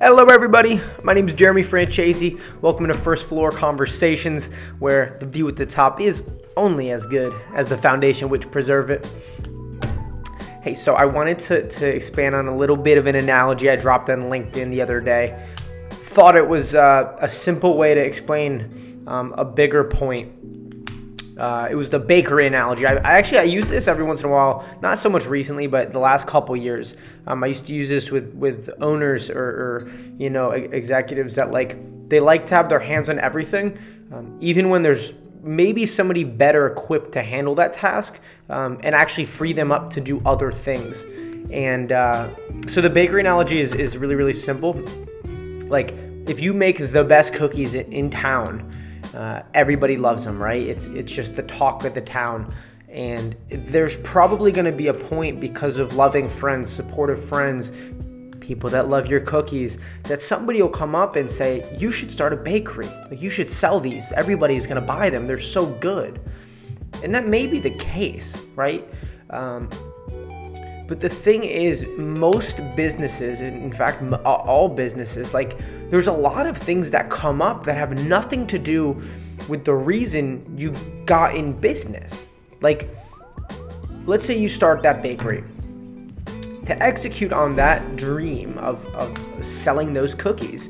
Hello, everybody. My name is Jeremy Franchese. Welcome to First Floor Conversations, where the view at the top is only as good as the foundation which preserve it. Hey, so I wanted to, to expand on a little bit of an analogy I dropped on LinkedIn the other day. Thought it was uh, a simple way to explain um, a bigger point uh, it was the bakery analogy. I, I, actually I use this every once in a while, not so much recently, but the last couple years. Um, I used to use this with with owners or, or you know executives that like they like to have their hands on everything, um, even when there's maybe somebody better equipped to handle that task um, and actually free them up to do other things. And uh, so the bakery analogy is is really really simple. Like if you make the best cookies in, in town uh, everybody loves him, right? It's it's just the talk of the town. And there's probably going to be a point because of loving friends, supportive friends, people that love your cookies, that somebody will come up and say, You should start a bakery. Like, you should sell these. Everybody's going to buy them. They're so good. And that may be the case, right? Um, but the thing is, most businesses, in fact, all businesses, like there's a lot of things that come up that have nothing to do with the reason you got in business. Like, let's say you start that bakery. To execute on that dream of, of selling those cookies,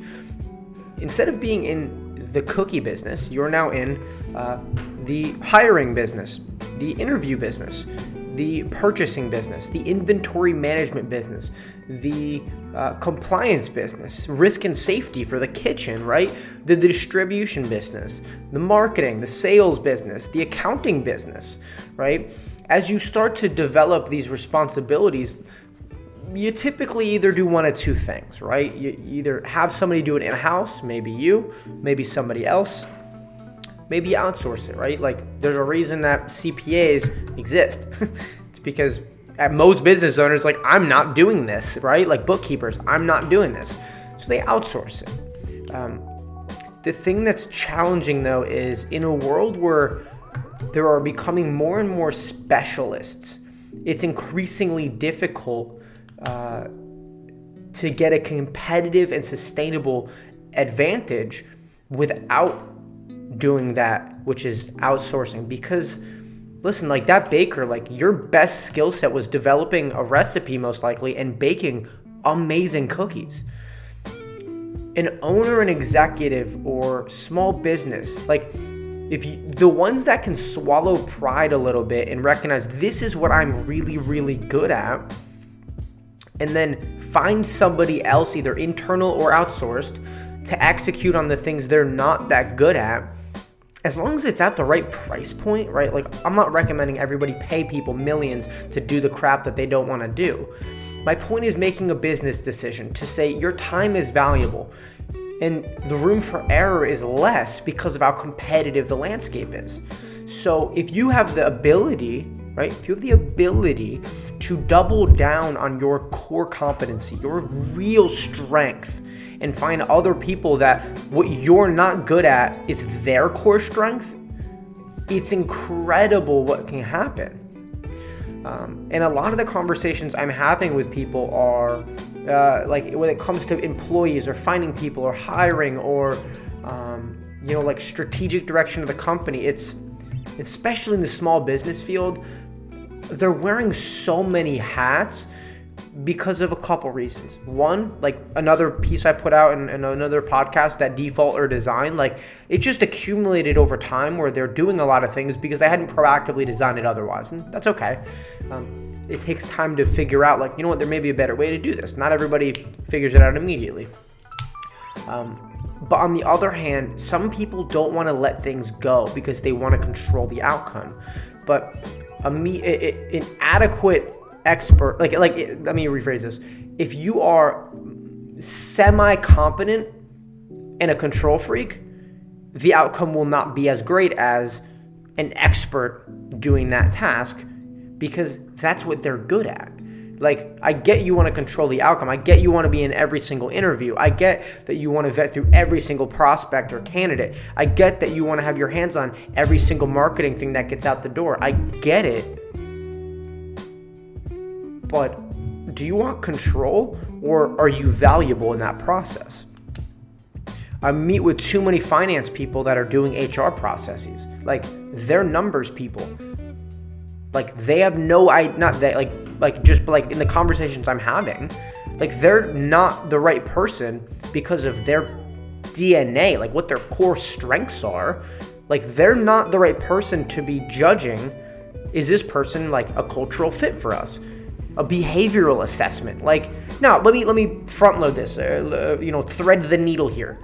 instead of being in the cookie business, you're now in uh, the hiring business, the interview business, the purchasing business, the inventory management business, the uh, compliance business, risk and safety for the kitchen, right? The distribution business, the marketing, the sales business, the accounting business, right? As you start to develop these responsibilities, you typically either do one of two things, right? You either have somebody do it in house, maybe you, maybe somebody else, maybe outsource it, right? Like there's a reason that CPAs exist. because at most business owners like I'm not doing this, right? Like bookkeepers, I'm not doing this. So they outsource it. Um, the thing that's challenging though is in a world where there are becoming more and more specialists, it's increasingly difficult uh, to get a competitive and sustainable advantage without doing that, which is outsourcing. Because, listen, like that baker, like your best skill set was developing a recipe, most likely, and baking amazing cookies. An owner, an executive, or small business, like if you, the ones that can swallow pride a little bit and recognize this is what I'm really, really good at, and then find somebody else, either internal or outsourced, to execute on the things they're not that good at, as long as it's at the right price point, right? Like, I'm not recommending everybody pay people millions to do the crap that they don't want to do. My point is making a business decision to say your time is valuable and the room for error is less because of how competitive the landscape is. So, if you have the ability, right, if you have the ability to double down on your core competency, your real strength, and find other people that what you're not good at is their core strength, it's incredible what can happen. Um, and a lot of the conversations I'm having with people are uh, like when it comes to employees or finding people or hiring or um, you know like strategic direction of the company. It's especially in the small business field, they're wearing so many hats because of a couple reasons. One, like another piece I put out in, in, another podcast, that default or design, like it just accumulated over time where they're doing a lot of things because they hadn't proactively designed it otherwise. And that's okay. Um, it takes time to figure out, like, you know what, there may be a better way to do this. Not everybody figures it out immediately. Um, but on the other hand, some people don't want to let things go because they want to control the outcome. But a me, an adequate expert like like let me rephrase this. If you are semi competent and a control freak the outcome will not be as great as an expert doing that task because that's what they're good at. Like i get you want to control the outcome. I get you want to be in every single interview. I get that you want to vet through every single prospect or candidate. I get that you want to have your hands on every single marketing thing that gets out the door. I get it but do you want control or are you valuable in that process? I meet with too many finance people that are doing HR processes. Like they're numbers people. Like they have no I not that like like just like in the conversations I'm having, like they're not the right person because of their DNA, like what their core strengths are. Like they're not the right person to be judging is this person like a cultural fit for us? A behavioral assessment. Like now, let me let me front load this. Uh, you know, thread the needle here.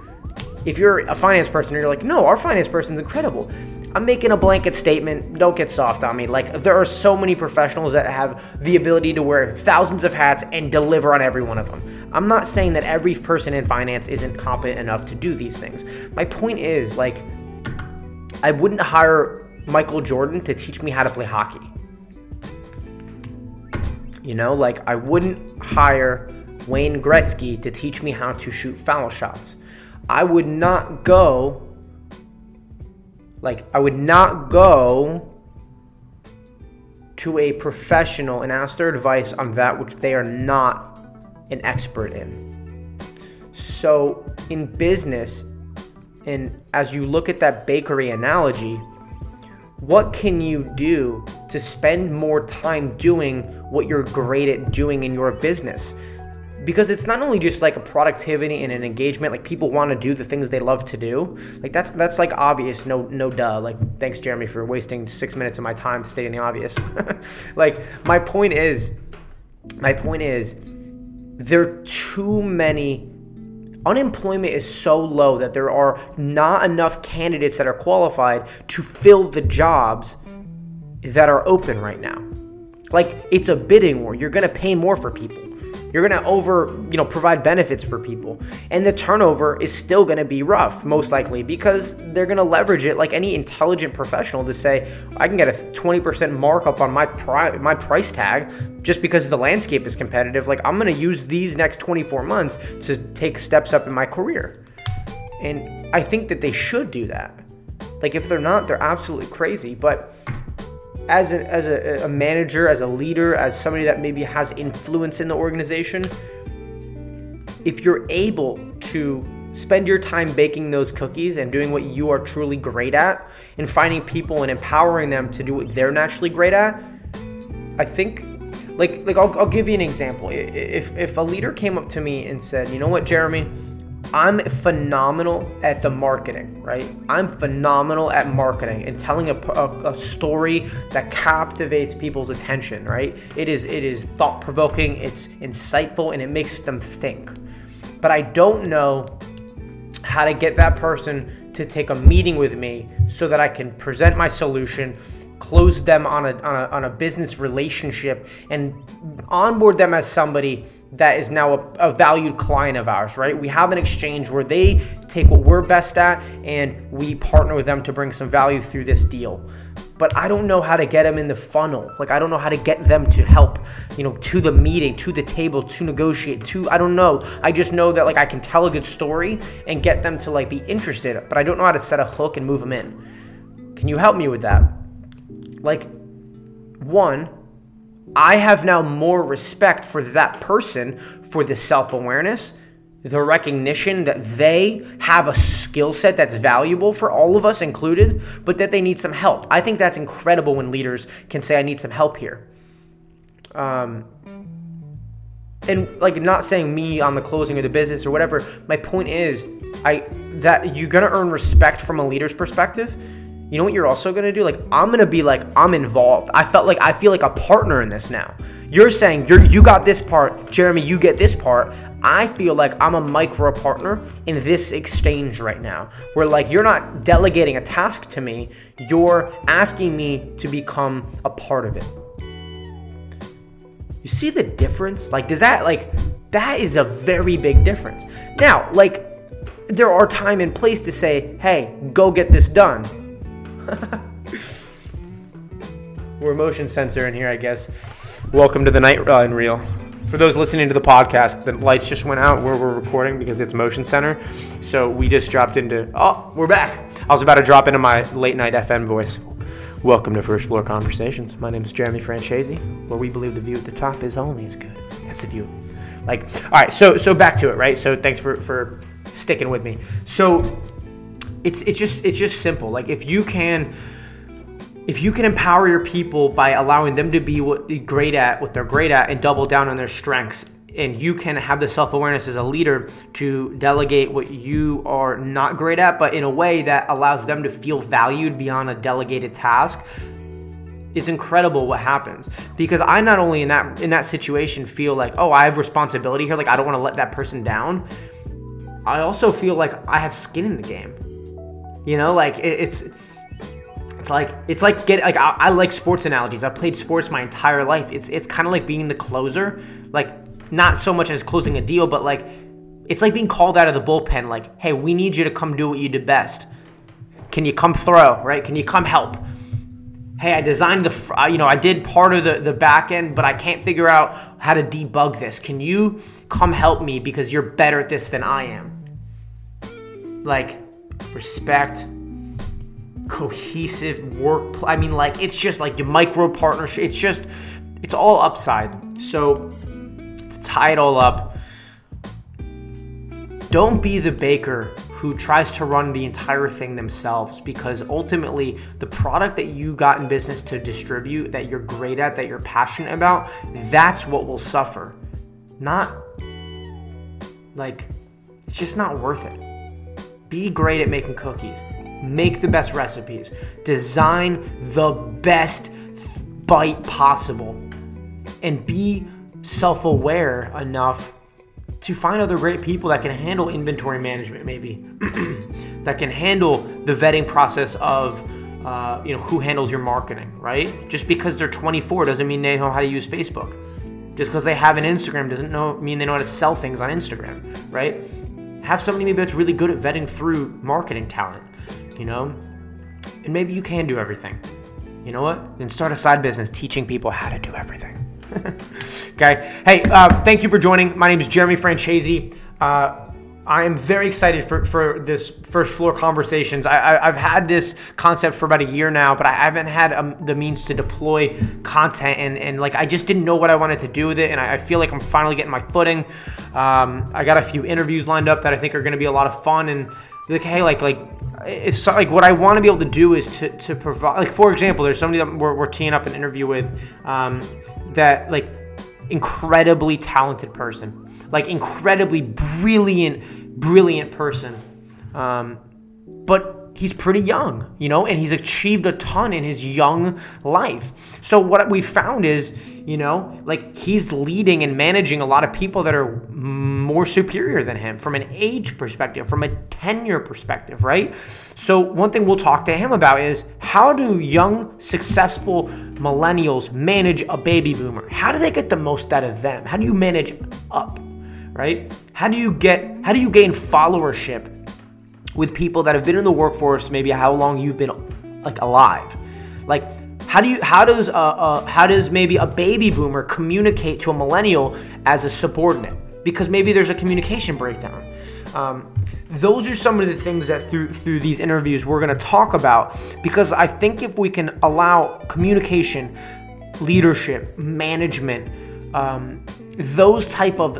If you're a finance person, you're like, no, our finance person's incredible. I'm making a blanket statement. Don't get soft on me. Like, there are so many professionals that have the ability to wear thousands of hats and deliver on every one of them. I'm not saying that every person in finance isn't competent enough to do these things. My point is, like, I wouldn't hire Michael Jordan to teach me how to play hockey. You know, like, I wouldn't hire Wayne Gretzky to teach me how to shoot foul shots. I would not go, like, I would not go to a professional and ask their advice on that which they are not an expert in. So, in business, and as you look at that bakery analogy, what can you do to spend more time doing what you're great at doing in your business? because it's not only just like a productivity and an engagement like people want to do the things they love to do. Like that's that's like obvious no no duh. Like thanks jeremy for wasting six minutes of my time stating the obvious. Like my point is my point is there are too many unemployment is so low that there are not enough candidates that are qualified to fill the jobs that are open right now like it's a bidding war you're going to pay more for people you're going to over, you know, provide benefits for people. And the turnover is still going to be rough, most likely, because they're going to leverage it like any intelligent professional to say, I can get a 20% markup on my pri- my price tag just because the landscape is competitive. Like I'm going to use these next 24 months to take steps up in my career. And I think that they should do that. Like if they're not, they're absolutely crazy. But as a, as a, a manager, as a leader, as somebody that maybe has influence in the organization, if you're able to spend your time baking those cookies and doing what you are truly great at and finding people and empowering them to do what they're naturally great at i think like like i'll, I'll give you an example. If if a leader came up to me and said you know what jeremy I'm phenomenal at the marketing, right? I'm phenomenal at marketing and telling a, a, a story that captivates people's attention, right? It is it is thought provoking, it's insightful, and it makes them think. But I don't know how to get that person to take a meeting with me so that I can present my solution close them on a, on a, on a business relationship and onboard them as somebody that is now a, a, valued client of ours, right? We have an exchange where they take what we're best at and we partner with them to bring some value through this deal. But I don't know how to get them in the funnel. Like I don't know how to get them to help, you know, to the meeting, to the table, to negotiate, to I don't know. I just know that like I can tell a good story and get them to like be interested, but I don't know how to set a hook and move them in. Can you help me with that? Like, one, I have now more respect for that person for the self awareness, the recognition that they have a skill set that's valuable for all of us included, but that they need some help. I think that's incredible when leaders can say, I need some help here. Um, and like not saying me on the closing of the business or whatever my point is i that you're gonna earn respect from a leader's perspective you know what you're also gonna do? Like, I'm gonna be like, I'm involved. I felt like I feel like a partner in this now. You're saying you're you got this part, Jeremy, you get this part. I feel like I'm a micro partner in this exchange right now. Where like you're not delegating a task to me, you're asking me to become a part of it. You see the difference? Like, does that like that is a very big difference. Now, like there are time and place to say, hey, go get this done We're motion sensor in here, I guess. Welcome to the night uh, run reel. For those listening to the podcast, the lights just went out where we're recording because it's motion sensor. So we just dropped into. Oh, we're back. I was about to drop into my late night FM voice. Welcome to First Floor Conversations. My name is Jeremy Franchese, where we believe the view at the top is only as good as the view. Like, all right, so so back to it, right? So thanks for for sticking with me. So it's it's just it's just simple. Like if you can if you can empower your people by allowing them to be what they're great at, what they're great at, and double down on their strengths, and you can have the self awareness as a leader to delegate what you are not great at, but in a way that allows them to feel valued beyond a delegated task. It's incredible what happens because I not only in that in that situation feel like oh I have responsibility here like I don't want to let that person down. I also feel like I have skin in the game. You know, like it, it's it's like it's like get like I, I, like sports analogies. I've played sports my entire life. It's it's kind of like being the closer, like not so much as closing a deal, but like it's like being called out of the bullpen. Like, hey, we need you to come do what you do best. Can you come throw? Right? Can you come help? Hey, I designed the you know I did part of the the back end, but I can't figure out how to debug this. Can you come help me because you're better at this than I am? Like respect cohesive work. I mean, like it's just like your micro partnership. It's just it's all upside. So to tie it all up, don't be the baker who tries to run the entire thing themselves because ultimately the product that you got in business to distribute that you're great at that you're passionate about that's what will suffer not like it's just not worth it be great at making cookies make the best recipes, design the best bite possible, and be self aware enough to find other great people that can handle inventory management, maybe, that can handle the vetting process of. Uh, you know who handles your marketing, right? Just because they're 24 doesn't mean they know how to use Facebook. Just because they have an Instagram doesn't know mean they know how to sell things on Instagram, right? Have somebody maybe that's really good at vetting through marketing talent you know? And maybe you can do everything. You know what? Then start a side business teaching people how to do everything. okay. Hey, uh, thank you for joining. My name is Jeremy Franchese. Uh, I am very excited for, for this first floor conversations. I, I, have had this concept for about a year now, but I haven't had um, the means to deploy content, and, and like I just didn't know what I wanted to do with it, and I, I feel like I'm finally getting my footing. Um, I got a few interviews lined up that I think are going to be a lot of fun, and like hey like like it's like what I want to be able to do is to, to provide like for example there's somebody that we're, we're teeing up an interview with um, that like incredibly talented person like incredibly brilliant brilliant person um, but he's pretty young, you know, and he's achieved a ton in his young life. So what we found is, you know, like he's leading and managing a lot of people that are more superior than him from an age perspective, from a tenure perspective, right? So one thing we'll talk to him about is how do young successful millennials manage a baby boomer? How do they get the most out of them? How do you manage up? Right? How do you get how do you gain followership with people that have been in the workforce maybe how long you've been like alive? Like how do you how does uh, uh, how does maybe a baby boomer communicate to a millennial as a subordinate? Because maybe there's a communication breakdown. Um, those are some of the things that through through these interviews we're going to talk about because i think if we can allow communication leadership management um, those type of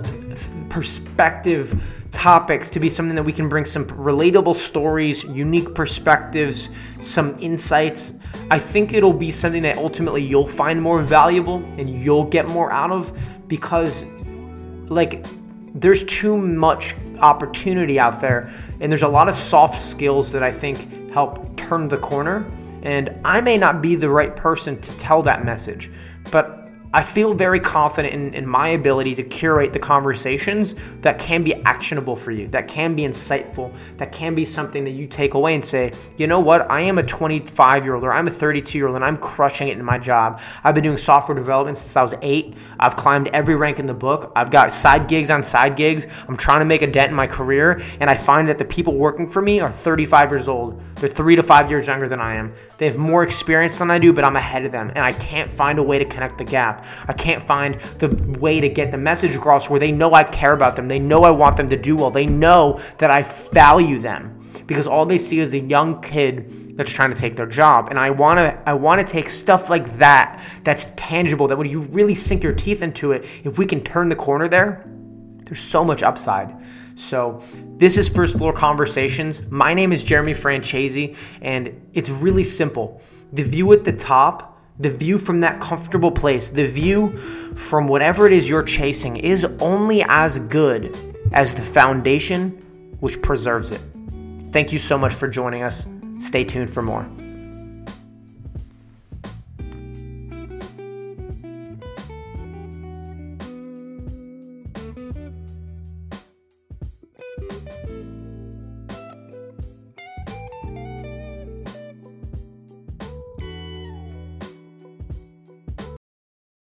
perspective topics to be something that we can bring some relatable stories, unique perspectives, some insights. I think it'll be something that ultimately you'll find more valuable and you'll get more out of because, like, there's too much opportunity out there, and there's a lot of soft skills that I think help turn the corner. And I may not be the right person to tell that message, but I feel very confident in, in my ability to curate the conversations that can be actionable for you, that can be insightful, that can be something that you take away and say, you know what, I am a 25 year old or I'm a 32 year old and I'm crushing it in my job. I've been doing software development since I was eight. I've climbed every rank in the book. I've got side gigs on side gigs. I'm trying to make a dent in my career. And I find that the people working for me are 35 years old. They're three to five years younger than I am. They have more experience than I do, but I'm ahead of them. And I can't find a way to connect the gap. I can't find the way to get the message across where they know I care about them. They know I want them to do well. They know that I value them. because all they see is a young kid that's trying to take their job. And I want to I want to take stuff like that that's tangible that when you really sink your teeth into it, if we can turn the corner there, there's so much upside. So, this is First Floor Conversations. My name is Jeremy Franchese, and it's really simple. The view at the top, the view from that comfortable place, the view from whatever it is you're chasing is only as good as the foundation which preserves it. Thank you so much for joining us. Stay tuned for more.